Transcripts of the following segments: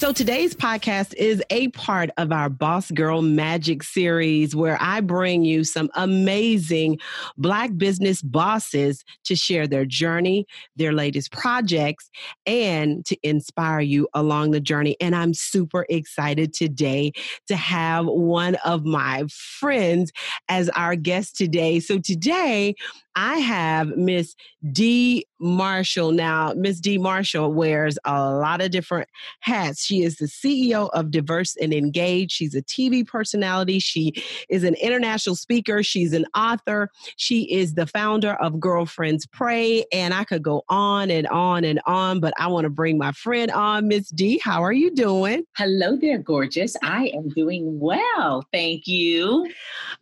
So today's podcast is a part of our Boss Girl Magic series where I bring you some amazing Black business bosses to share their journey, their latest projects, and to inspire you along the journey. And I'm super excited today to have one of my friends as our guest today. So today I have Miss D. Marshall. Now, Miss D. Marshall wears a lot of different hats. She is the CEO of Diverse and Engaged. She's a TV personality. She is an international speaker. She's an author. She is the founder of Girlfriends Pray. And I could go on and on and on, but I want to bring my friend on. Miss D, how are you doing? Hello there, gorgeous. I am doing well. Thank you.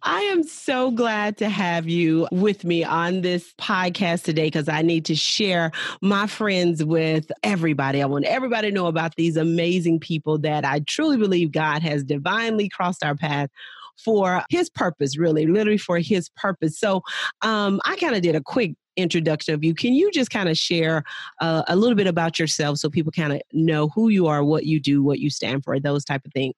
I am so glad to have you with me on this podcast today because I need to share my friends with everybody. I want everybody to know about these amazing people that I truly believe God has divinely crossed our path for his purpose, really, literally for his purpose. So um, I kind of did a quick introduction of you. Can you just kind of share uh, a little bit about yourself so people kind of know who you are, what you do, what you stand for, those type of things?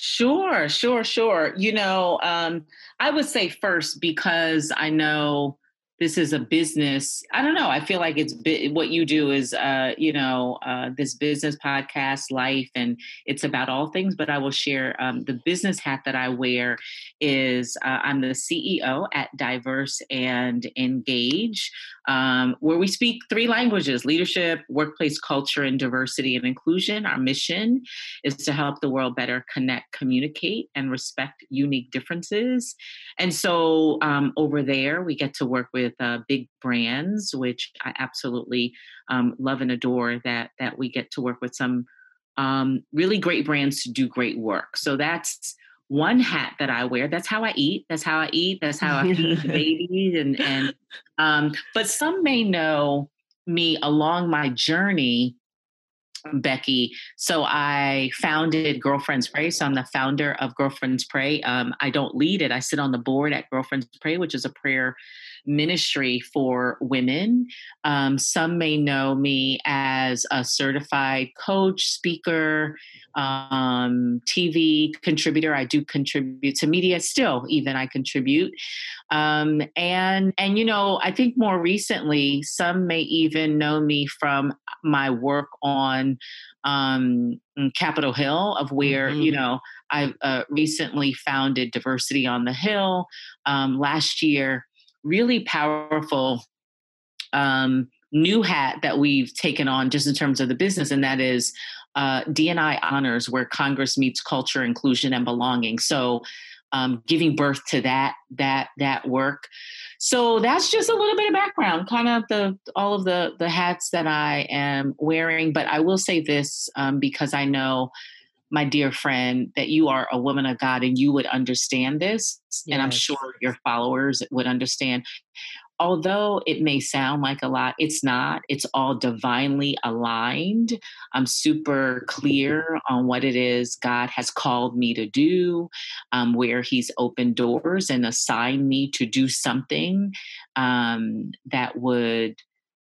Sure, sure, sure. You know, um, I would say first because I know this is a business i don't know i feel like it's what you do is uh, you know uh, this business podcast life and it's about all things but i will share um, the business hat that i wear is uh, i'm the ceo at diverse and engage um, where we speak three languages leadership workplace culture and diversity and inclusion our mission is to help the world better connect communicate and respect unique differences and so um, over there we get to work with uh, big brands, which I absolutely um, love and adore. That that we get to work with some um, really great brands to do great work. So that's one hat that I wear. That's how I eat. That's how I eat. That's how I feed the babies. And and um, but some may know me along my journey Becky. So I founded Girlfriends Pray. So I'm the founder of Girlfriends Pray. Um, I don't lead it. I sit on the board at Girlfriends Pray, which is a prayer ministry for women. Um, some may know me as a certified coach, speaker, um, TV contributor. I do contribute to media still, even I contribute. Um, and and you know, I think more recently, some may even know me from my work on um, Capitol Hill, of where mm-hmm. you know I uh, recently founded Diversity on the Hill um, last year really powerful um, new hat that we've taken on just in terms of the business, and that is uh, DNI honors, where Congress meets culture, inclusion, and belonging. So, um, giving birth to that that that work. So that's just a little bit of background, kind of the all of the the hats that I am wearing. But I will say this um, because I know my dear friend, that you are a woman of God and you would understand this. Yes. And I'm sure your followers would understand. Although it may sound like a lot, it's not. It's all divinely aligned. I'm super clear on what it is God has called me to do, um, where He's opened doors and assigned me to do something um, that would.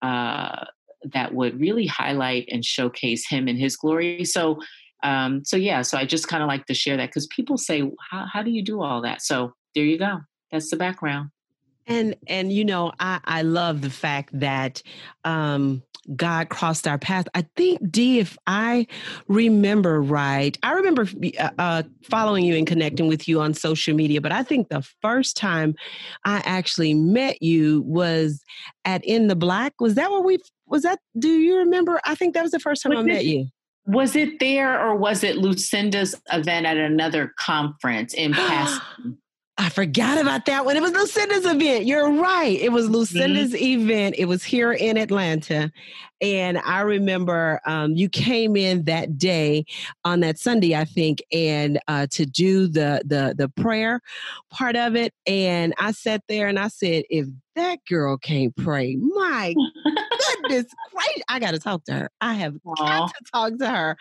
Uh, that would really highlight and showcase him in his glory. So um, so yeah, so I just kind of like to share that because people say, how, how do you do all that? So there you go. That's the background. And and you know, I I love the fact that um God crossed our path. I think D, if I remember right, I remember uh, uh, following you and connecting with you on social media. But I think the first time I actually met you was at In the Black. Was that where we? Was that? Do you remember? I think that was the first time was I met you. Was it there or was it Lucinda's event at another conference in Pasadena? I forgot about that one. It was Lucinda's event. You're right. It was Lucinda's mm-hmm. event. It was here in Atlanta. And I remember um, you came in that day on that Sunday, I think, and uh, to do the the the prayer part of it. And I sat there and I said, if that girl can't pray, my goodness great. I got to talk to her. I have Aww. got to talk to her.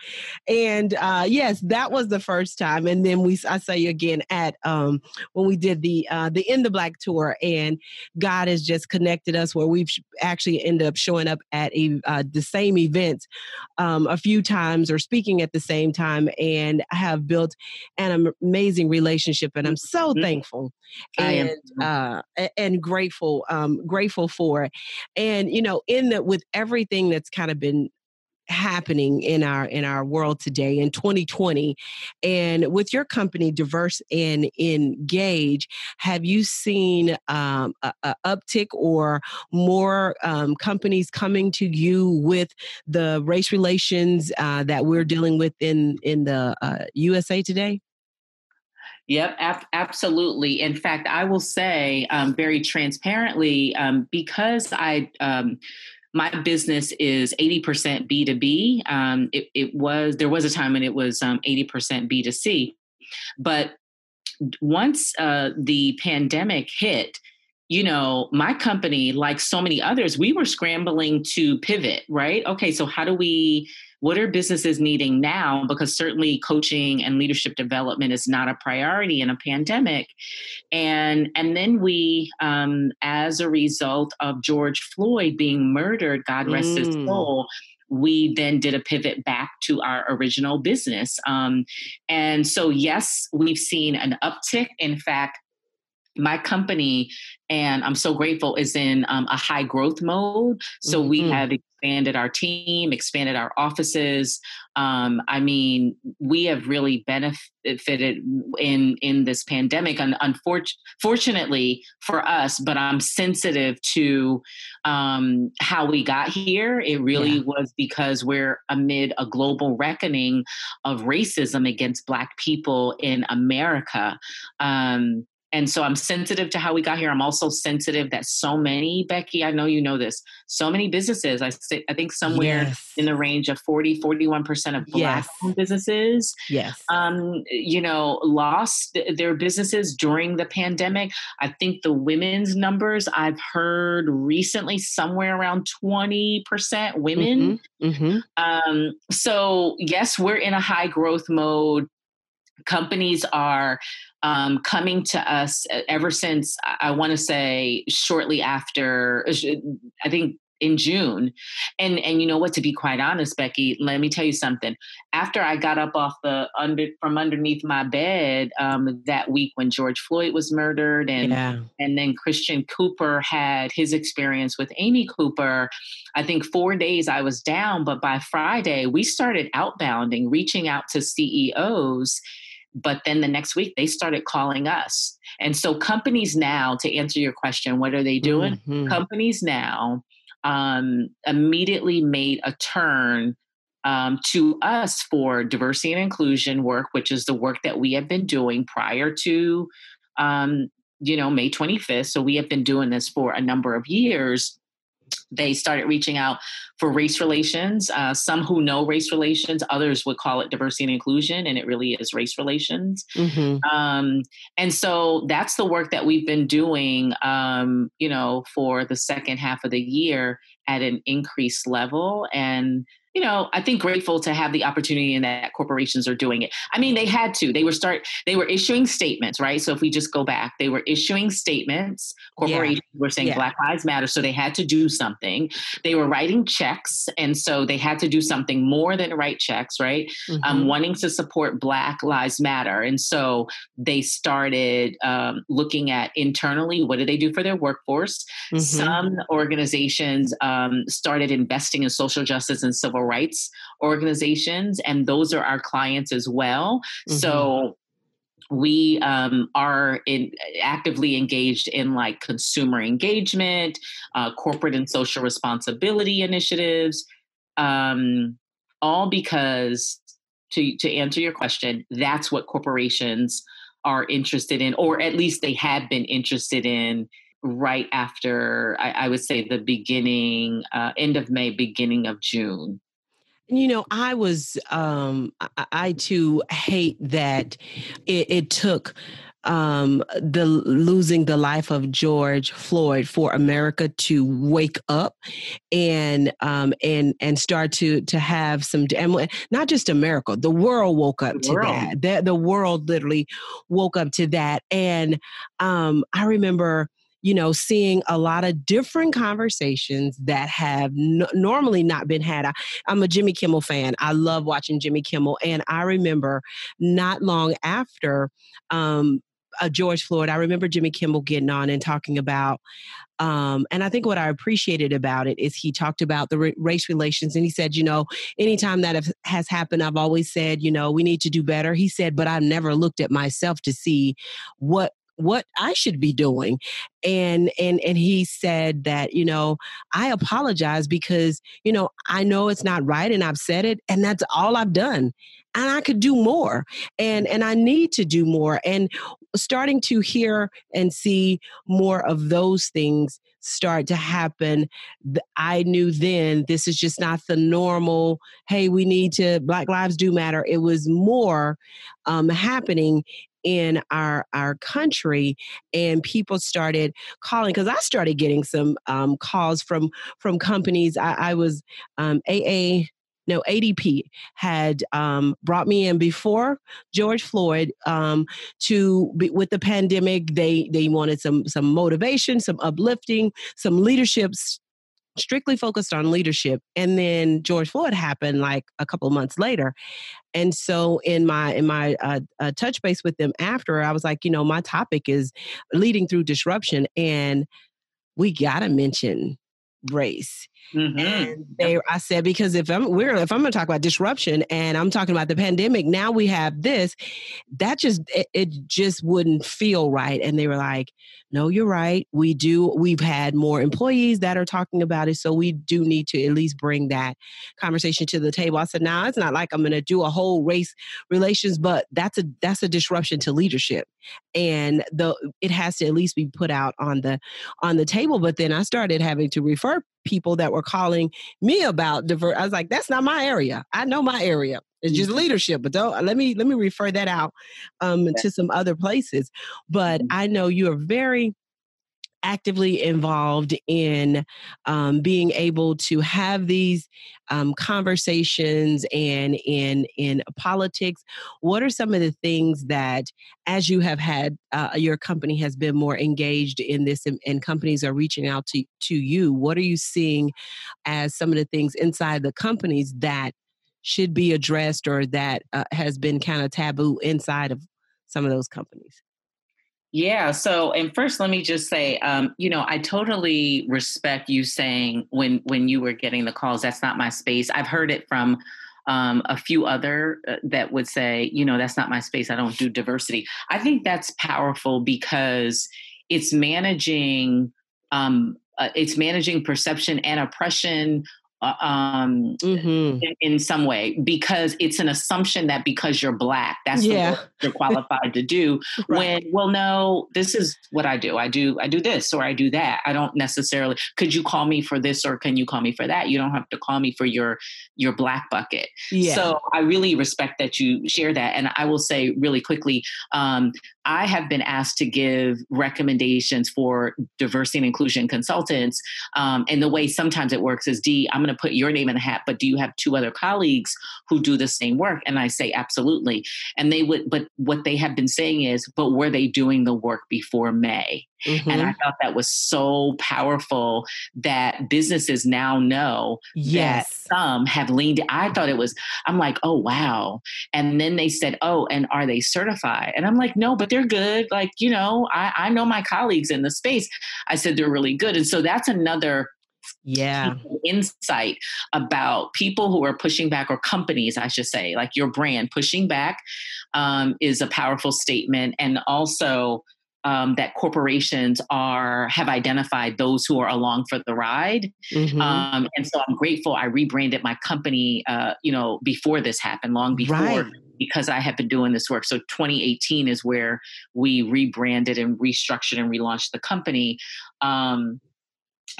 And uh, yes, that was the first time. And then we, I saw you again at um, when we did the uh, the In the Black tour, and God has just connected us where we've actually ended up showing up at a, uh, the same events um, a few times or speaking at the same time, and have built an amazing relationship. And I'm so mm-hmm. thankful and uh, and grateful um, grateful for. And you know, in the with everything that's kind of been happening in our in our world today in 2020 and with your company diverse and engage have you seen um, a, a, uptick or more um, companies coming to you with the race relations uh, that we're dealing with in in the uh, usa today Yep, ab- absolutely. In fact, I will say um, very transparently um, because I. Um, my business is 80% B2B. Um, it, it, was, there was a time when it was 80% um, B2C. But once uh, the pandemic hit, you know, my company, like so many others, we were scrambling to pivot, right? Okay, so how do we what are businesses needing now because certainly coaching and leadership development is not a priority in a pandemic and and then we um, as a result of george floyd being murdered god rest mm. his soul we then did a pivot back to our original business. Um, and so, yes, we've seen an uptick. In fact, my company and i'm so grateful is in um, a high growth mode so mm-hmm. we have expanded our team expanded our offices. Um, i mean we have really benefited in in this pandemic and unfortunately for us but i'm sensitive to um, how we got here. It really yeah. was because we're amid a global reckoning of racism against black people in america. Um, and so I'm sensitive to how we got here. I'm also sensitive that so many, Becky, I know you know this, so many businesses, I, say, I think somewhere yes. in the range of 40, 41% of black yes. businesses, yes. um, you know, lost their businesses during the pandemic. I think the women's numbers I've heard recently somewhere around 20% women. Mm-hmm. Mm-hmm. Um, so yes, we're in a high growth mode companies are um, coming to us ever since I want to say shortly after uh, I think in June. And and you know what? To be quite honest, Becky, let me tell you something. After I got up off the under from underneath my bed um, that week when George Floyd was murdered, and yeah. and then Christian Cooper had his experience with Amy Cooper. I think four days I was down, but by Friday we started outbounding, reaching out to CEOs but then the next week they started calling us. And so companies now, to answer your question, what are they doing? Mm-hmm. Companies now um, immediately made a turn um, to us for diversity and inclusion work, which is the work that we have been doing prior to, um, you know, May 25th. So we have been doing this for a number of years they started reaching out for race relations. Uh, some who know race relations, others would call it diversity and inclusion, and it really is race relations. Mm-hmm. Um, and so that's the work that we've been doing, um, you know, for the second half of the year at an increased level. And you know, I think grateful to have the opportunity and that corporations are doing it. I mean, they had to. They were start. They were issuing statements, right? So if we just go back, they were issuing statements. Corporations yeah. were saying yeah. Black Lives Matter, so they had to do something. They were writing checks, and so they had to do something more than write checks, right? Um, mm-hmm. Um, wanting to support Black Lives Matter, and so they started um, looking at internally what do they do for their workforce. Mm-hmm. Some organizations um, started investing in social justice and civil rights organizations, and those are our clients as well. Mm-hmm. So we um, are in, actively engaged in like consumer engagement, uh, corporate and social responsibility initiatives, um, all because to to answer your question, that's what corporations are interested in, or at least they have been interested in right after, I, I would say, the beginning, uh, end of May, beginning of June. You know, I was, um, I, I too hate that it, it took um, the losing the life of George Floyd for America to wake up and um, and and start to to have some and not just America, the world woke up the to world. that. The, the world literally woke up to that, and um, I remember you know, seeing a lot of different conversations that have n- normally not been had. I, I'm a Jimmy Kimmel fan. I love watching Jimmy Kimmel. And I remember not long after um, uh, George Floyd, I remember Jimmy Kimmel getting on and talking about, um, and I think what I appreciated about it is he talked about the race relations, and he said, you know, anytime that has happened, I've always said, you know, we need to do better. He said, but I've never looked at myself to see what what I should be doing. And and and he said that, you know, I apologize because, you know, I know it's not right and I've said it and that's all I've done. And I could do more. And and I need to do more. And starting to hear and see more of those things start to happen i knew then this is just not the normal hey we need to black lives do matter it was more um, happening in our our country and people started calling because i started getting some um, calls from from companies. I, I was um, aa no adp had um, brought me in before george floyd um, to be, with the pandemic they they wanted some some motivation some uplifting some leadership strictly focused on leadership and then george floyd happened like a couple months later. And so in my in my uh, uh, touch base with them after i was like you know my topic is leading through disruption and we gotta mention race Mm-hmm. And they, I said, because if I'm we're if I'm going to talk about disruption and I'm talking about the pandemic, now we have this. That just it, it just wouldn't feel right. And they were like, "No, you're right. We do. We've had more employees that are talking about it, so we do need to at least bring that conversation to the table." I said, "Now it's not like I'm going to do a whole race relations, but that's a that's a disruption to leadership, and the it has to at least be put out on the on the table." But then I started having to refer people that were calling me about divert. I was like, that's not my area. I know my area. It's just mm-hmm. leadership, but don't let me let me refer that out um, to some other places. But mm-hmm. I know you are very actively involved in um, being able to have these um, conversations and in in politics what are some of the things that as you have had uh, your company has been more engaged in this and, and companies are reaching out to, to you what are you seeing as some of the things inside the companies that should be addressed or that uh, has been kind of taboo inside of some of those companies yeah. So, and first, let me just say, um, you know, I totally respect you saying when when you were getting the calls, that's not my space. I've heard it from um, a few other uh, that would say, you know, that's not my space. I don't do diversity. I think that's powerful because it's managing. Um, uh, it's managing perception and oppression um, mm-hmm. in, in, some way because it's an assumption that because you're black, that's yeah. what you're qualified to do. right. When well, no, this is what I do. I do I do this or I do that. I don't necessarily. Could you call me for this or can you call me for that? You don't have to call me for your your black bucket. Yeah. So I really respect that you share that, and I will say really quickly. Um, I have been asked to give recommendations for diversity and inclusion consultants. Um, and the way sometimes it works is D, I'm going to put your name in the hat, but do you have two other colleagues who do the same work? And I say, absolutely. And they would, but what they have been saying is, but were they doing the work before May? Mm-hmm. And I mm-hmm. thought that was so powerful that businesses now know yes. that some have leaned. I thought it was, I'm like, oh, wow. And then they said, oh, and are they certified? And I'm like, no, but they're good. Like, you know, I, I know my colleagues in the space. I said they're really good. And so that's another yeah insight about people who are pushing back or companies i should say like your brand pushing back um, is a powerful statement and also um, that corporations are have identified those who are along for the ride, mm-hmm. um, and so I'm grateful. I rebranded my company, uh, you know, before this happened, long before. Right because I have been doing this work. So 2018 is where we rebranded and restructured and relaunched the company. Um,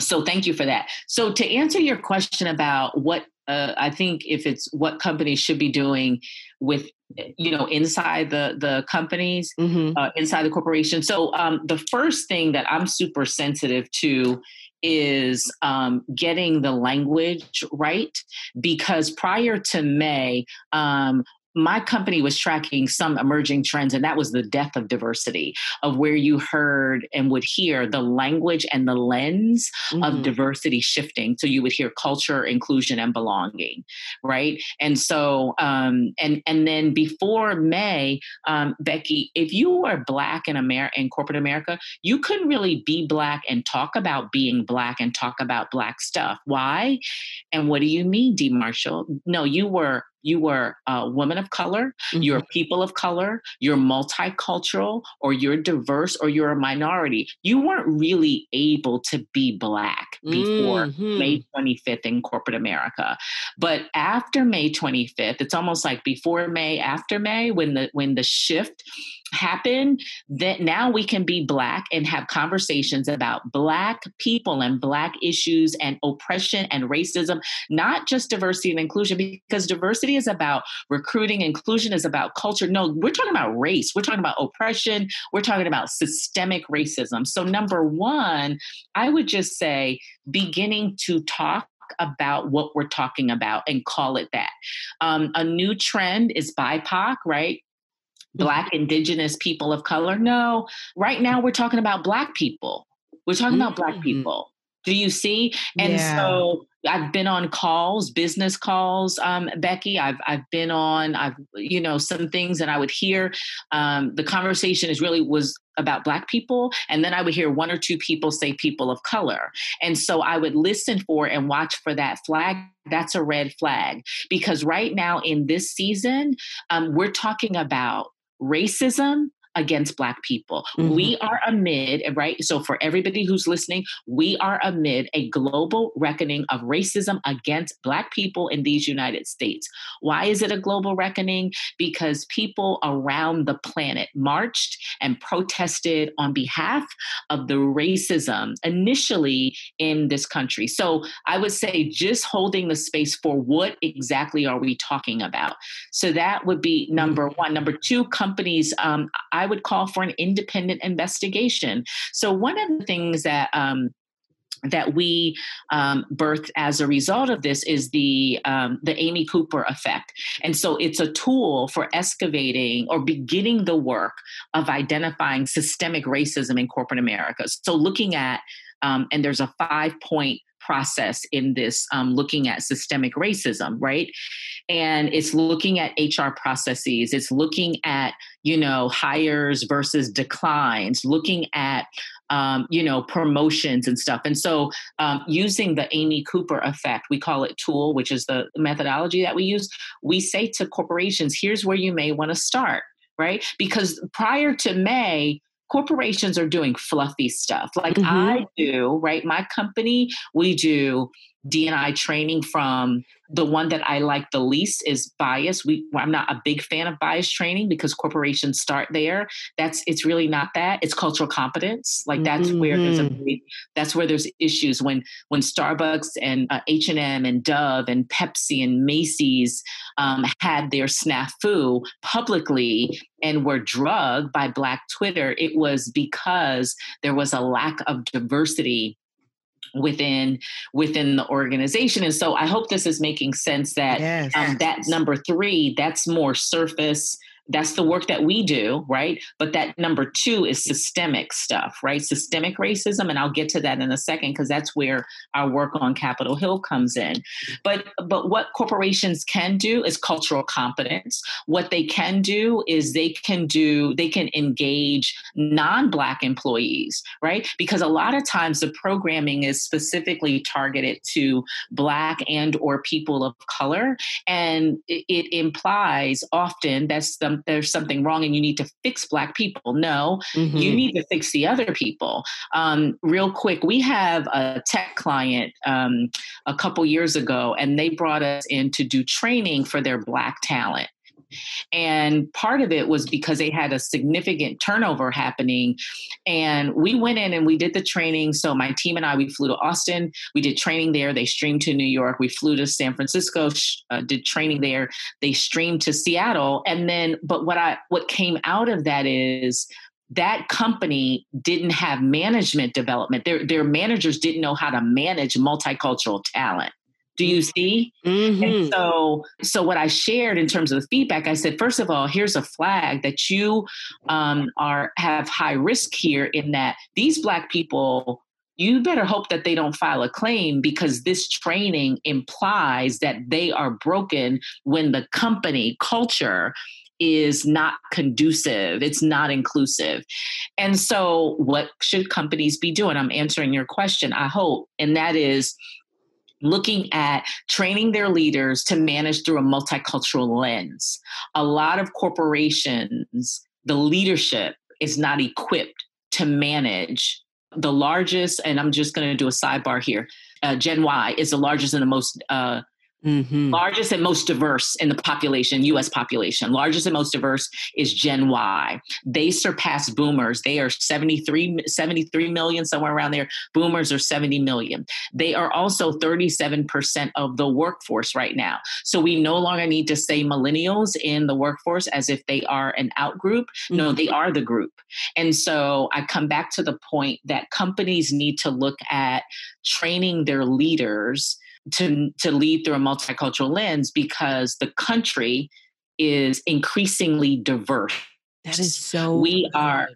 so thank you for that. So to answer your question about what uh, I think if it's what companies should be doing with you know inside the the companies mm-hmm. uh, inside the corporation so um, the first thing that i'm super sensitive to is um, getting the language right because prior to may um, my company was tracking some emerging trends, and that was the death of diversity, of where you heard and would hear the language and the lens mm-hmm. of diversity shifting. So you would hear culture, inclusion, and belonging, right? And so, um, and and then before May, um, Becky, if you were black in America in corporate America, you couldn't really be black and talk about being black and talk about black stuff. Why? And what do you mean, D. Marshall? No, you were you were a woman of color, mm-hmm. you're people of color, you're multicultural, or you're diverse, or you're a minority. You weren't really able to be Black before mm-hmm. May 25th in corporate America. But after May 25th, it's almost like before May, after May, when the when the shift happen that now we can be black and have conversations about black people and black issues and oppression and racism not just diversity and inclusion because diversity is about recruiting inclusion is about culture no we're talking about race we're talking about oppression we're talking about systemic racism so number 1 i would just say beginning to talk about what we're talking about and call it that. Um, a new trend is BIPOC, right? black indigenous people of color no right now we're talking about black people we're talking mm-hmm. about black mm-hmm. people do you see and yeah. so I've been on calls, business calls, um, Becky. I've I've been on, I've you know some things, and I would hear um, the conversation is really was about Black people, and then I would hear one or two people say people of color, and so I would listen for and watch for that flag. That's a red flag because right now in this season, um, we're talking about racism against Black people. Mm-hmm. We are amid, right? So, for everybody who's listening, we are amid a global reckoning of racism against Black people in these United States. Why is it a global reckoning? Because people around the planet marched and protested on behalf of the racism initially in this country. So, I would say just holding the space for what exactly are we talking about? So, that would be number mm-hmm. one. Number two, companies, um, I I would call for an independent investigation. So, one of the things that um, that we um, birthed as a result of this is the um, the Amy Cooper effect, and so it's a tool for excavating or beginning the work of identifying systemic racism in corporate America. So looking at um, and there's a five point process in this um, looking at systemic racism right? And it's looking at hr processes it's looking at you know hires versus declines looking at um, you know promotions and stuff. And so um, using the amy cooper effect we call it tool which is the methodology that we use we say to corporations here's where you may want to start right? Because prior to may corporations are doing fluffy stuff like mm-hmm. I do, right? My company, we do DNI training from the one that I like the least is bias. We I'm not a big fan of bias training because corporations start there. That's it's really not that. It's cultural competence. Like that's mm-hmm. where there's a mm-hmm. that's where there's issues when when Starbucks and uh, H and M and Dove and Pepsi and Macy's um, had their snafu publicly and were drugged by Black Twitter. It was because there was a lack of diversity within within the organization and so i hope this is making sense that yes. um, that number three that's more surface that's the work that we do, right? But that number two is systemic stuff, right? Systemic racism. And I'll get to that in a second because that's where our work on Capitol Hill comes in. But but what corporations can do is cultural competence. What they can do is they can do, they can engage non-black employees, right? Because a lot of times the programming is specifically targeted to black and or people of color. And it, it implies often that's the there's something wrong and you need to fix black people. No, mm-hmm. you need to fix the other people. Um, real quick, we have a tech client um, a couple years ago, and they brought us in to do training for their black talent. And part of it was because they had a significant turnover happening. And we went in and we did the training. So my team and I, we flew to Austin. We did training there. They streamed to New York. We flew to San Francisco, uh, did training there. They streamed to Seattle. And then, but what I, what came out of that is that company didn't have management development. Their, their managers didn't know how to manage multicultural talent. Do you see? Mm-hmm. And so, so what I shared in terms of the feedback, I said, first of all, here's a flag that you um, are have high risk here in that these black people. You better hope that they don't file a claim because this training implies that they are broken when the company culture is not conducive, it's not inclusive. And so, what should companies be doing? I'm answering your question, I hope, and that is looking at training their leaders to manage through a multicultural lens. A lot of corporations, the leadership is not equipped to manage the largest, and I'm just going to do a sidebar here. Uh, Gen Y is the largest and the most uh, Mm-hmm. Largest and most diverse in the population, US population. Largest and most diverse is Gen Y. They surpass boomers. They are 73, 73 million, somewhere around there. Boomers are 70 million. They are also 37% of the workforce right now. So we no longer need to say millennials in the workforce as if they are an out group. Mm-hmm. No, they are the group. And so I come back to the point that companies need to look at training their leaders to, to lead through a multicultural lens because the country is increasingly diverse. That is so. We good. are.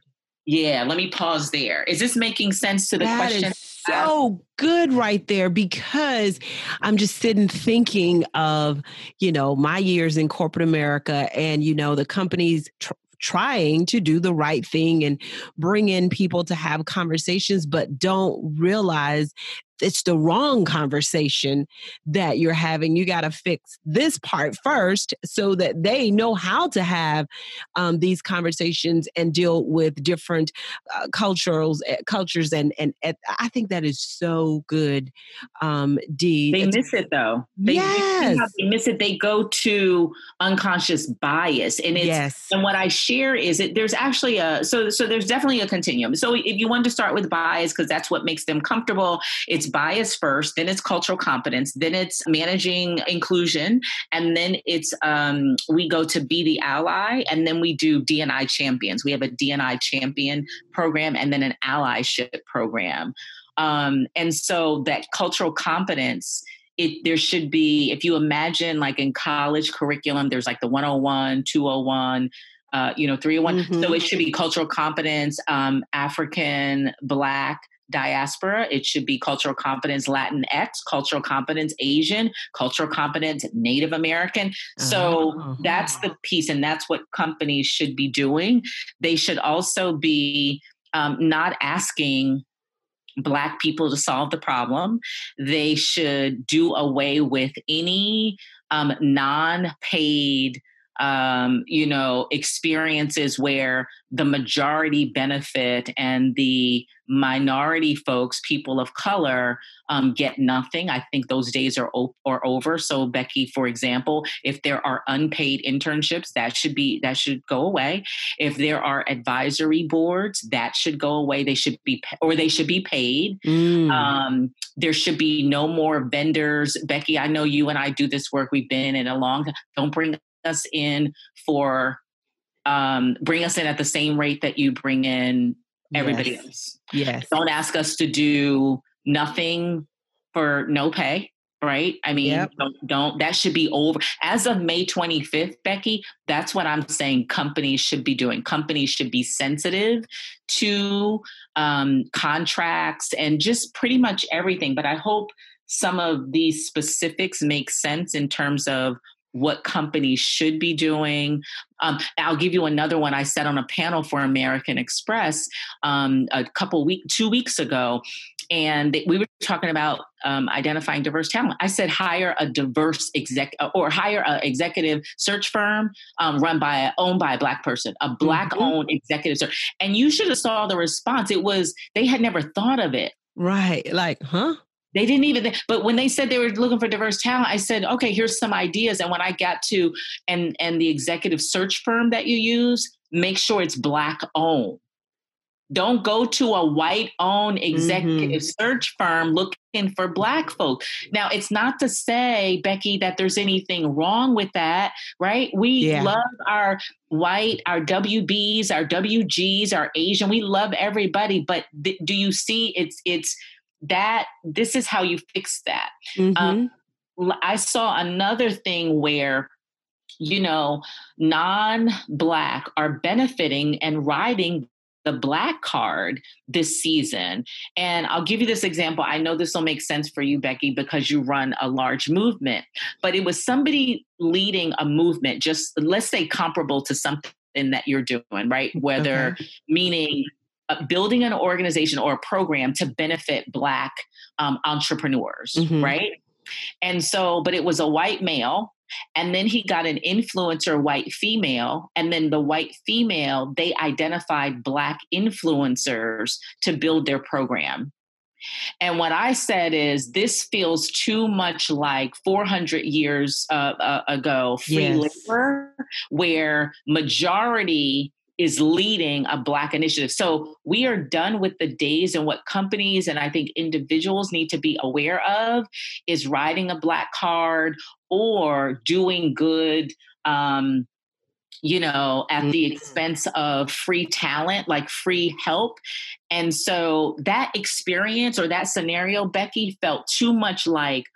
Yeah, let me pause there. Is this making sense to the that question? so good right there because I'm just sitting thinking of, you know, my years in corporate America and, you know, the companies tr- trying to do the right thing and bring in people to have conversations, but don't realize it's the wrong conversation that you're having. You got to fix this part first so that they know how to have um, these conversations and deal with different uh, cultures, uh, cultures, and, and, and I think that is so good. Um, D. They miss it though. They, yes. they miss it. They go to unconscious bias, and it's yes. and what I share is it. There's actually a so so there's definitely a continuum. So if you want to start with bias because that's what makes them comfortable, it's it's bias first, then it's cultural competence, then it's managing inclusion, and then it's um, we go to be the ally, and then we do DNI champions. We have a DNI champion program, and then an allyship program. Um, and so that cultural competence it there should be if you imagine like in college curriculum there's like the 101 201 uh, you know 301 mm-hmm. so it should be cultural competence um, african black diaspora. It should be cultural competence Latinx, cultural competence Asian, cultural competence Native American. So uh-huh. that's the piece, and that's what companies should be doing. They should also be um, not asking Black people to solve the problem. They should do away with any um, non paid um, you know, experiences where the majority benefit and the minority folks, people of color, um, get nothing. I think those days are, o- are over. So, Becky, for example, if there are unpaid internships, that should be that should go away. If there are advisory boards, that should go away. They should be or they should be paid. Mm. Um, there should be no more vendors. Becky, I know you and I do this work. We've been in a long. Don't bring us in for um, bring us in at the same rate that you bring in everybody yes. else. Yes. Don't ask us to do nothing for no pay. Right. I mean, yep. don't, don't, that should be over. As of May 25th, Becky, that's what I'm saying companies should be doing. Companies should be sensitive to um, contracts and just pretty much everything. But I hope some of these specifics make sense in terms of what companies should be doing. Um, I'll give you another one. I sat on a panel for American Express um, a couple week, two weeks ago, and we were talking about um, identifying diverse talent. I said hire a diverse exec or hire an executive search firm um, run by owned by a black person, a black mm-hmm. owned executive search. And you should have saw the response. It was they had never thought of it. Right. Like, huh? They didn't even, but when they said they were looking for diverse talent, I said, okay, here's some ideas. And when I got to, and and the executive search firm that you use, make sure it's black owned. Don't go to a white owned executive mm-hmm. search firm looking for black folk. Now, it's not to say, Becky, that there's anything wrong with that, right? We yeah. love our white, our WBs, our WGs, our Asian. We love everybody, but th- do you see it's it's that this is how you fix that. Um, mm-hmm. Um, I saw another thing where you know, non black are benefiting and riding the black card this season. And I'll give you this example. I know this will make sense for you, Becky, because you run a large movement, but it was somebody leading a movement, just let's say comparable to something that you're doing, right? Whether okay. meaning uh, building an organization or a program to benefit Black um, entrepreneurs, mm-hmm. right? And so, but it was a white male and then he got an influencer white female. And then the white female, they identified Black influencers to build their program. And what I said is, this feels too much like 400 years uh, uh, ago, free yes. labor, where majority is leading a Black initiative. So we are done with the days and what companies and I think individuals need to be aware of is riding a Black card or doing good. Um, you know, at the mm-hmm. expense of free talent, like free help. And so that experience or that scenario, Becky, felt too much like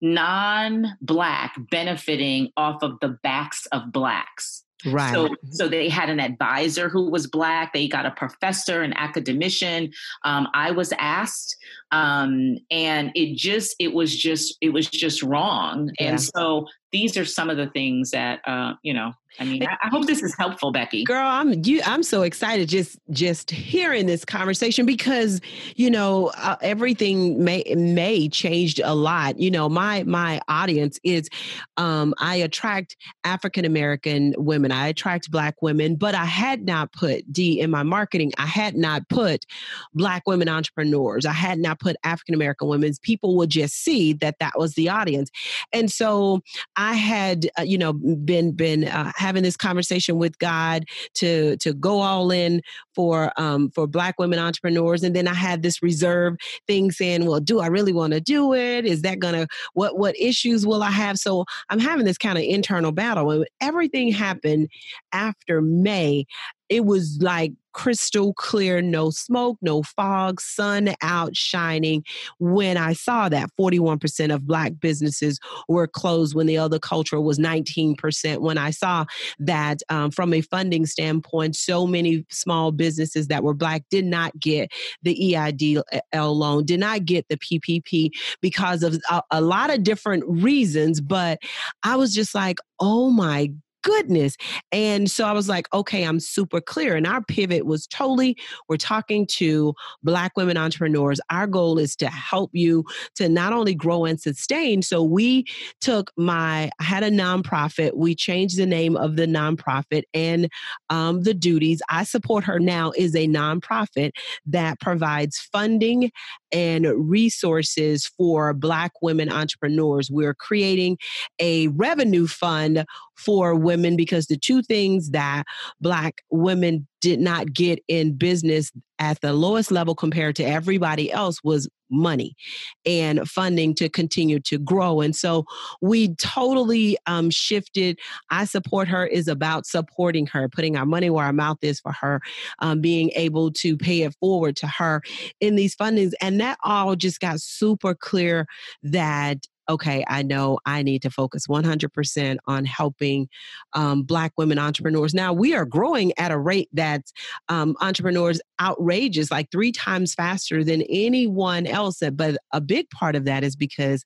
non Black benefiting off of the backs of Blacks. Right. So, so they had an advisor who was black. They got a professor, an academician. Um, I was asked, um, and it just, it was just, it was just wrong. Yeah. And so these are some of the things that, uh, you know, I mean, I, I, hope this is helpful, Becky. Girl, I'm you. I'm so excited just just hearing this conversation because you know uh, everything may may changed a lot. You know, my my audience is um, I attract African American women. I attract Black women, but I had not put D in my marketing. I had not put Black women entrepreneurs. I had not put African American women. People would just see that that was the audience, and so I had uh, you know been been uh, having this conversation with God to to go all in for um, for Black women entrepreneurs, and then I had this reserve thing saying, "Well, do I really want to do it? Is that gonna what what issues will I have?" So I'm having this kind of internal battle. And everything happened after May, it was like crystal clear, no smoke, no fog, sun out shining. When I saw that 41% of Black businesses were closed when the other culture was 19%. When I saw that um, from a funding standpoint, so many small businesses that were Black did not get the EIDL loan, did not get the PPP because of a, a lot of different reasons. But I was just like, oh my goodness. And so I was like, okay, I'm super clear. And our pivot was totally, we're talking to Black women entrepreneurs. Our goal is to help you to not only grow and sustain. So we took my, I had a nonprofit. We changed the name of the nonprofit and um, the duties. I support her now is a nonprofit that provides funding and resources for Black women entrepreneurs. We're creating a revenue fund for women because the two things that Black women did not get in business at the lowest level compared to everybody else was money and funding to continue to grow. And so we totally um, shifted. I support her is about supporting her, putting our money where our mouth is for her, um, being able to pay it forward to her in these fundings. And that all just got super clear that okay, I know I need to focus 100% on helping um, Black women entrepreneurs. Now, we are growing at a rate that um, entrepreneurs outrageous, like three times faster than anyone else. But a big part of that is because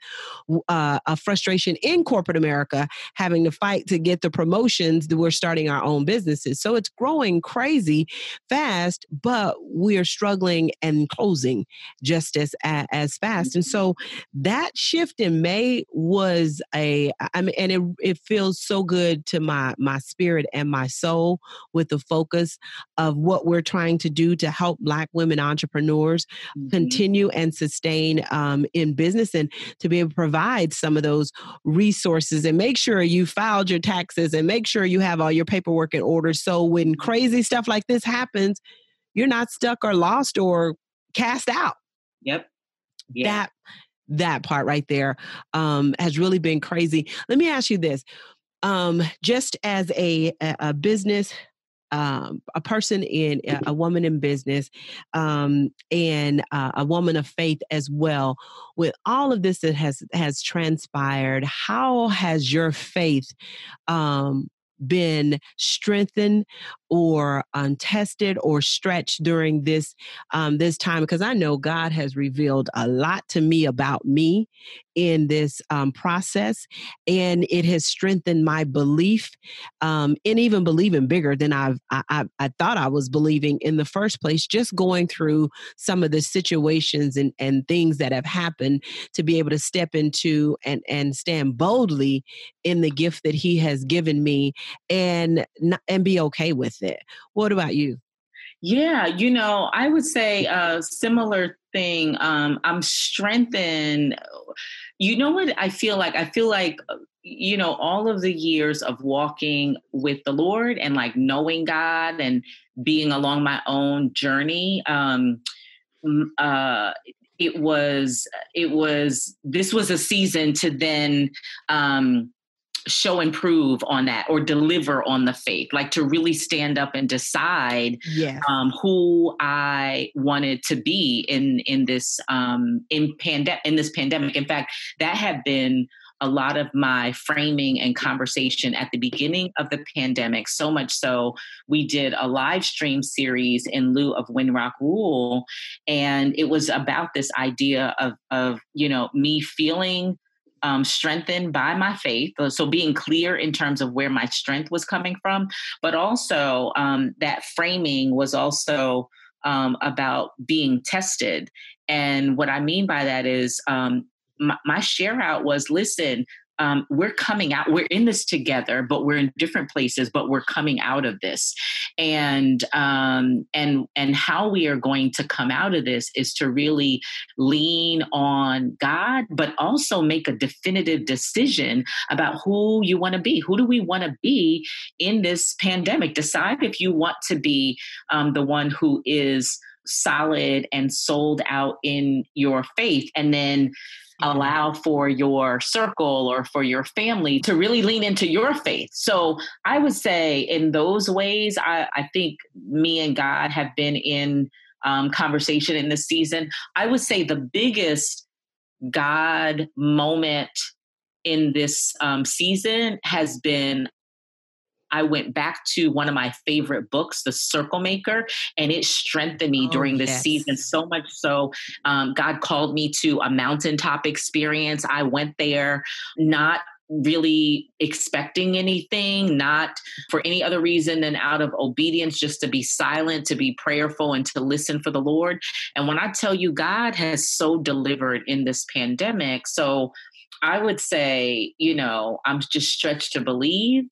uh, a frustration in corporate America having to fight to get the promotions that we're starting our own businesses. So it's growing crazy fast, but we're struggling and closing just as, as fast. And so that shift in May was a, I mean, and it, it feels so good to my, my spirit and my soul with the focus of what we're trying to do to help Black women entrepreneurs mm-hmm. continue and sustain um, in business and to be able to provide some of those resources and make sure you filed your taxes and make sure you have all your paperwork in order. So when crazy stuff like this happens, you're not stuck or lost or cast out. Yep. Yeah. That that part right there um, has really been crazy. Let me ask you this: um, just as a a business um, a person in a woman in business um, and uh, a woman of faith as well. With all of this that has has transpired how has your faith um, been strengthened or untested or stretched during this um, this time? Because I know God has revealed a lot to me about me in this um, process, and it has strengthened my belief, um, and even believing bigger than I've I, I, I, thought I was believing in the first place. Just going through some of the situations and and things that have happened to be able to step into and and stand boldly in the gift that He has given me, and and be okay with it. What about you? Yeah, you know, I would say a similar thing. Um, I'm strengthened. You know what I feel like? I feel like, uh, you know, all of the years of walking with the Lord and like knowing God and being along my own journey. Um, uh, it was, it was, this was a season to then, um, show and prove on that or deliver on the faith like to really stand up and decide um, who i wanted to be in in this um, in pandemic in this pandemic. In fact that had been a lot of my framing and conversation at the beginning of the pandemic so much so we did a live stream series in lieu of Windrock Rule and it was about this idea of of you know me feeling um, strengthened by my faith. Uh, so being clear in terms of where my strength was coming from, but also um, that framing was also um, about being tested. And what I mean by that is um, my, my share out was listen, um, we're coming out we're in this together but we're in different places but we're coming out of this. And um, and and how we are going to come out of this is to really lean on god but also make a definitive decision about who you want to be. Who do we want to be in this pandemic? Decide if you want to be um, the one who is solid and sold out in your faith and then allow for your circle or for your family to really lean into your faith. So I would say in those ways, I, I think me and God have been in um, conversation in this season. I would say the biggest God moment in this um, season has been I went back to one of my favorite books, The Circle Maker, and it strengthened me oh, during this yes. season so much so. Um, God called me to a mountaintop experience. I went there not really expecting anything, not for any other reason than out of obedience, just to be silent, to be prayerful, and to listen for the Lord. And when I tell you, God has so delivered in this pandemic. So I would say, you know, I'm just stretched to believe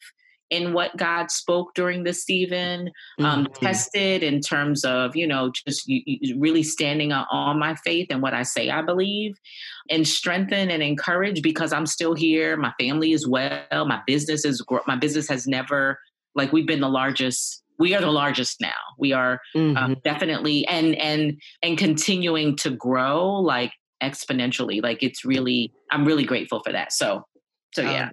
in what God spoke during this season, um, mm-hmm. tested in terms of, you know, just really standing on my faith and what I say I believe, and strengthened and encouraged because I'm still here. My family is well. My business is, my business has never, like, we've been the largest we are the largest now we are um, mm-hmm. um, definitely and and and continuing to grow like exponentially like it's really i'm really grateful for that so so oh, yeah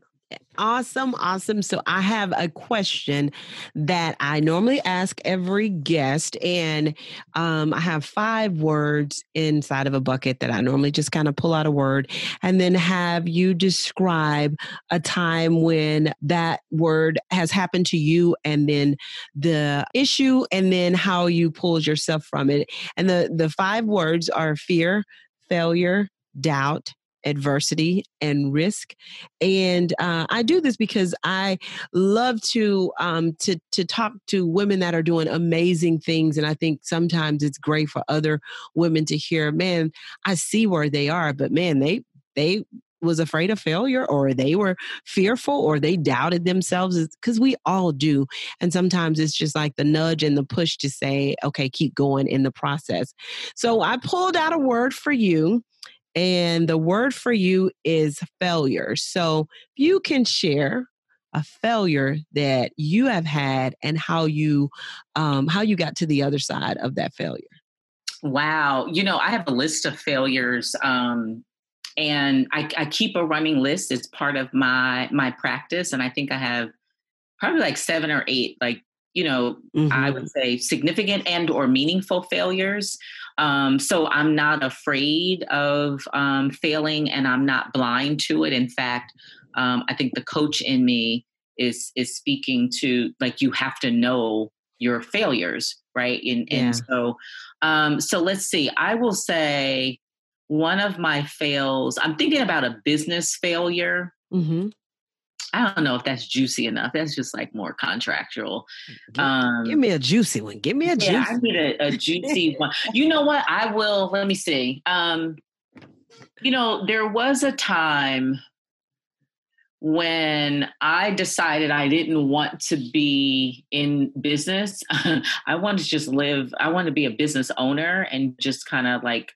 Awesome, awesome. So I have a question that I normally ask every guest, and um, I have five words inside of a bucket that I normally just kind of pull out a word and then have you describe a time when that word has happened to you, and then the issue, and then how you pulled yourself from it. And the the five words are fear, failure, doubt, adversity and risk. And uh, I do this because I love to um, to to talk to women that are doing amazing things, and I think sometimes it's great for other women to hear. Man, I see where they are, but man, they they was afraid of failure or they were fearful or they doubted themselves because we all do and sometimes it's just like the nudge and the push to say okay keep going in the process so i pulled out a word for you and the word for you is failure so you can share a failure that you have had and how you um, how you got to the other side of that failure Wow. You know, I have a list of failures. Um, and I, I keep a running list. It's part of my my practice. And I think I have probably like seven or eight, like, you know, mm-hmm. I would say significant and or meaningful failures. Um, so I'm not afraid of um, failing and I'm not blind to it. In fact, um, I think the coach in me is is speaking to like you have to know your failures right and, yeah. and so um so let's see i will say one of my fails i'm thinking about a business failure mm-hmm. I don't know if that's juicy enough. That's just like more contractual. Give, um, give me a juicy one. Give me a juicy i need a, a juicy one. You know what? I will let me see. Um you know there was a time when I decided I didn't want to be in business, I wanted to just live, I wanted to be a business owner and just kind of like,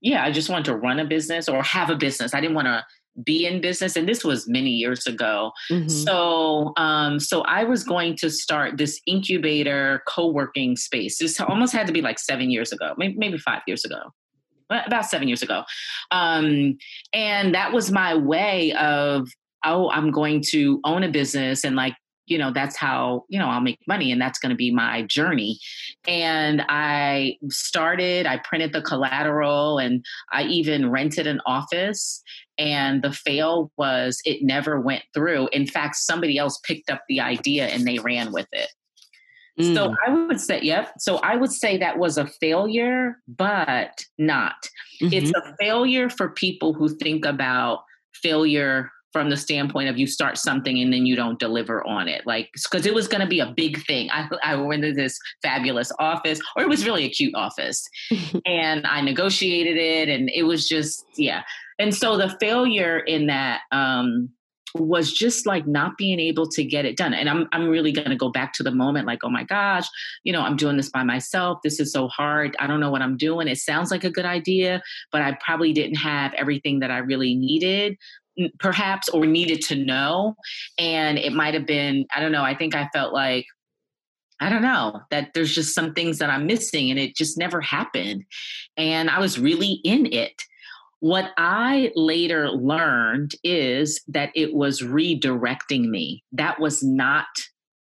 yeah, I just wanted to run a business or have a business. I didn't want to be in business and this was many years ago. Mm-hmm. so um so i was going to start this incubator co-working space. This almost had to be like seven years ago maybe, maybe five years ago. About seven years ago. Um and that was my way of oh, I'm going to own a business and like, you know, that's how, you know, I'll make money and that's going to be my journey. And I started, I printed the collateral and I even rented an office. And the fail was it never went through. In fact, somebody else picked up the idea and they ran with it. Mm. So I would say, yep. So I would say that was a failure, but not. Mm-hmm. It's a failure for people who think about failure from the standpoint of you start something and then you don't deliver on it like because it was going to be a big thing I, I went into this fabulous office or it was really a cute office and i negotiated it and it was just yeah and so the failure in that um was just like not being able to get it done. And I'm I'm really going to go back to the moment like oh my gosh, you know, I'm doing this by myself. This is so hard. I don't know what I'm doing. It sounds like a good idea, but I probably didn't have everything that I really needed perhaps or needed to know and it might have been i don't know i think i felt like I don't know that there's just some things that I'm missing and it just never happened. And I was really in it. What I later learned is that it was redirecting me. That was not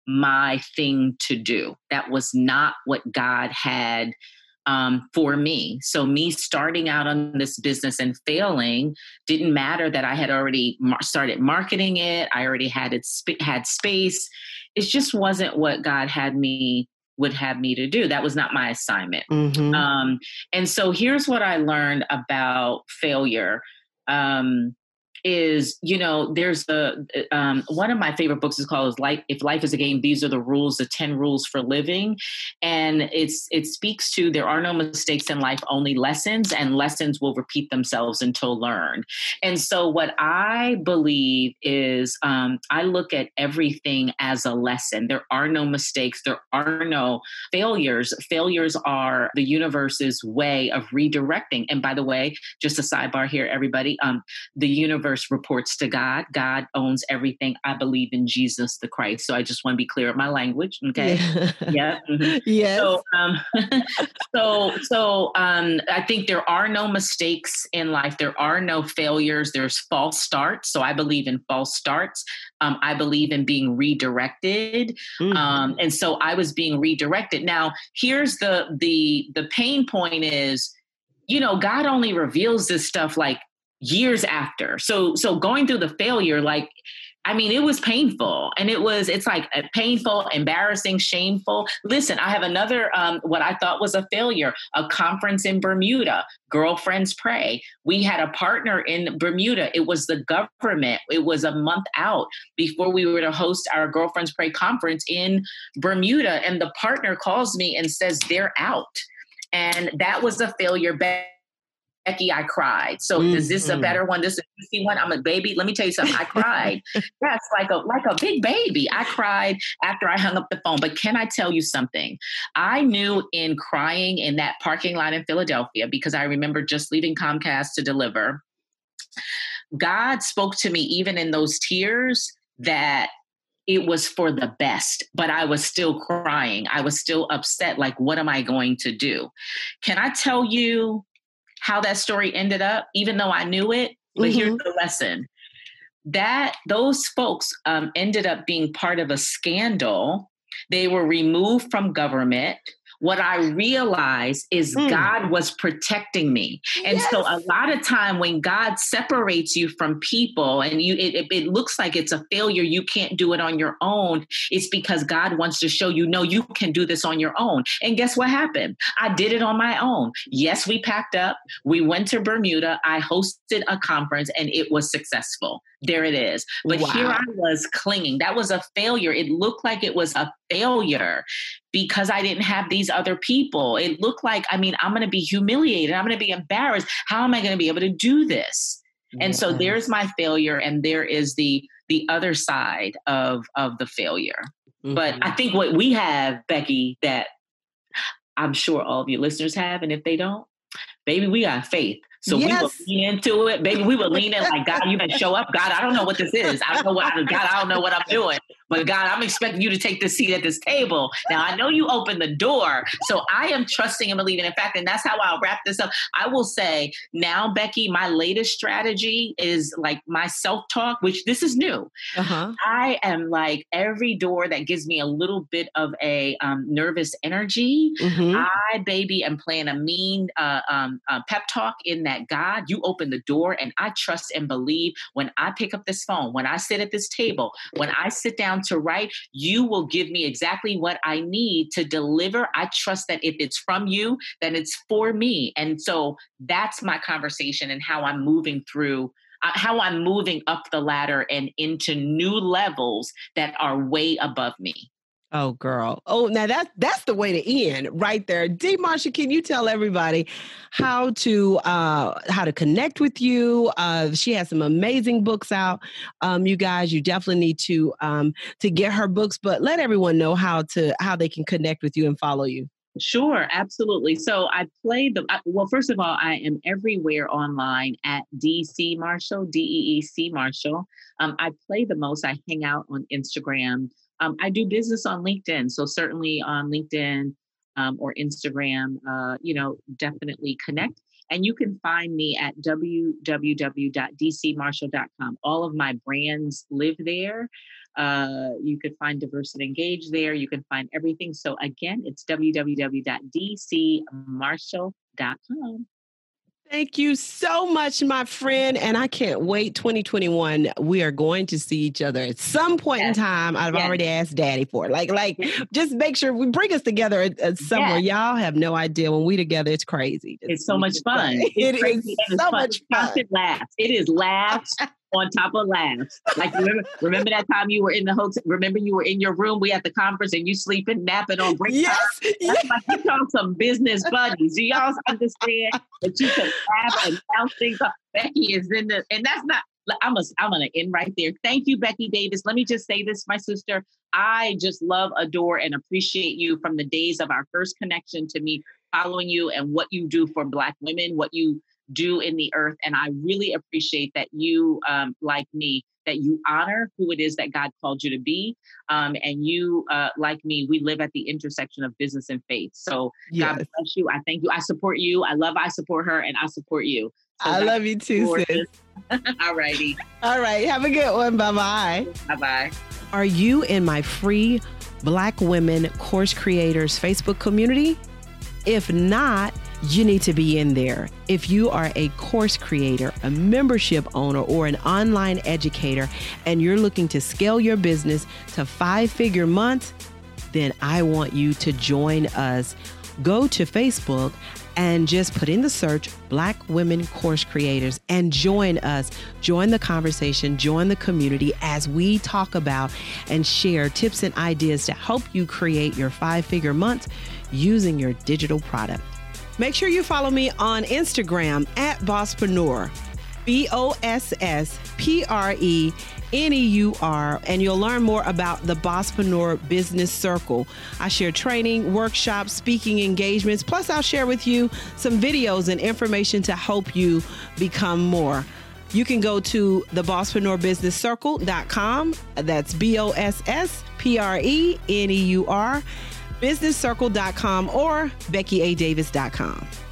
my thing to do. That was not what God had um, for me. So, me starting out on this business and failing didn't matter that I had already mar- started marketing it. I already had it sp- had space. It just wasn't what God had me would have me to do. That was not my assignment. Mm-hmm. Um, and so, here's what I learned about failure. Um, is you know there's a um, one of my favorite books is called "Life If Life Is a Game." These are the rules, the ten rules for living, and it's it speaks to there are no mistakes in life, only lessons, and lessons will repeat themselves until learned. And so, what I believe is um, I look at everything as a lesson. There are no mistakes. There are no failures. Failures are the universe's way of redirecting. And by the way, just a sidebar here, everybody, um, the universe universe reports to God. God owns everything. I believe in Jesus the Christ. So I just want to be clear of my language. Okay. Yeah. yeah. Mm-hmm. Yes. So, um, so, so um, I think there are no mistakes in life. There are no failures. There's false starts. So I believe in false starts. Um, I believe in being redirected. Mm-hmm. Um, and so I was being redirected. Now, here's the the the pain point is you know god only reveals this stuff like years after. So so going through the failure, like I mean, it was painful, and it was it's like painful, embarrassing, shameful. Listen, I have another um, what I thought was a failure: a conference in Bermuda. Girlfriends pray. We had a partner in Bermuda. It was the government. It was a month out before we were to host our Girlfriends Pray conference in Bermuda, and the partner calls me and says they're out, and that was a failure Becky, I cried. So mm-hmm. is this a mm-hmm. better one? This is a see one. I'm a baby. Let me tell you something. I cried. That's like a like a big baby. I cried after I hung up the phone. But can I tell you something? I knew in crying in that parking lot in Philadelphia because I remember just leaving Comcast to deliver. God spoke to me even in those tears that it was for the best, but I was still crying. I was still upset. Like, what am I going to do? Can I tell you how that story ended up, even though I knew it. But mm-hmm. here's the lesson that those folks um, ended up being part of a scandal. They were removed from government what I realized is mm. God was protecting me. And yes. so a lot of time when God separates you from people and you it, it, looks like it's a failure, you can't do it on your own, it's because God wants to show you, no, you can do this on your own. And guess what happened? I did it on my own. Yes, we packed up, we went to Bermuda, I hosted a conference and it was successful. There it is. But wow. here I was clinging. That was a failure. It looked like it was a failure because I didn't have these other people. It looked like, I mean, I'm going to be humiliated. I'm going to be embarrassed. How am I going to be able to do this? And so there's my failure and there is the the other side of of the failure. Mm-hmm. But I think what we have, Becky, that I'm sure all of your listeners have, and if they don't, baby, we got faith. So yes. we lean into it, baby. We would lean in like, God, you better show up. God, I don't know what this is. I don't know what God, I don't know what I'm doing. But God, I'm expecting you to take the seat at this table. Now I know you opened the door. So I am trusting and believing. In fact, and that's how I'll wrap this up. I will say now, Becky, my latest strategy is like my self-talk, which this is new. Uh-huh. I am like every door that gives me a little bit of a um, nervous energy. Mm-hmm. I, baby, am playing a mean uh, um, uh, pep talk in that God, you open the door and I trust and believe when I pick up this phone, when I sit at this table, when I sit down to write, you will give me exactly what I need to deliver. I trust that if it's from you, then it's for me. And so that's my conversation and how I'm moving through uh, how I'm moving up the ladder and into new levels that are way above me. Oh, girl. Oh, now that that's the way to end right there. Dee Marshall, can you tell everybody how to uh, how to connect with you? Uh, she has some amazing books out. Um, you guys, you definitely need to um, to get her books, but let everyone know how to how they can connect with you and follow you. Sure, absolutely. So I play the well. First of all, I am everywhere online at DC Marshall, D E E C Marshall. Um, I play the most. I hang out on Instagram. Um, I do business on LinkedIn, so certainly on LinkedIn um, or Instagram, uh, you know, definitely connect. And you can find me at www.dcmarshall.com. All of my brands live there. Uh, you could find Diverse and Engage there. You can find everything. So again, it's www.dcmarshall.com. Thank you so much, my friend. And I can't wait. 2021, we are going to see each other at some point yes. in time. I've yes. already asked daddy for it. Like, like, mm-hmm. just make sure we bring us together at, at somewhere. Yes. Y'all have no idea. When we together, it's crazy. It's, it's so much fun. It's it so fun. much fun. Constant laughs. It is laughs on top of laughs. Like remember, remember that time you were in the hotel. Remember you were in your room. We at the conference and you sleeping, napping on break yes, time. Yes. Like you talk some business buddies. Do y'all understand that you can laugh and bounce things up? Becky is in the, and that's not. I'm a, I'm gonna end right there. Thank you, Becky Davis. Let me just say this, my sister. I just love, adore, and appreciate you from the days of our first connection to me following you and what you do for Black women, what you do in the earth. And I really appreciate that you, um, like me, that you honor who it is that God called you to be. Um, and you, uh, like me, we live at the intersection of business and faith. So yes. God bless you. I thank you. I support you. I love, I support her, and I support you. So I love you too, sis. All righty. All right. Have a good one. Bye bye. Bye bye. Are you in my free Black Women Course Creators Facebook community? If not, you need to be in there. If you are a course creator, a membership owner, or an online educator, and you're looking to scale your business to five figure months, then I want you to join us. Go to Facebook and just put in the search Black Women Course Creators and join us. Join the conversation, join the community as we talk about and share tips and ideas to help you create your five figure months using your digital product. Make sure you follow me on Instagram at Bosspreneur, B O S S P R E N E U R, and you'll learn more about the Bosspreneur Business Circle. I share training, workshops, speaking engagements, plus, I'll share with you some videos and information to help you become more. You can go to the Circle.com. That's B O S S P R E N E U R, businesscircle.com, or BeckyADavis.com.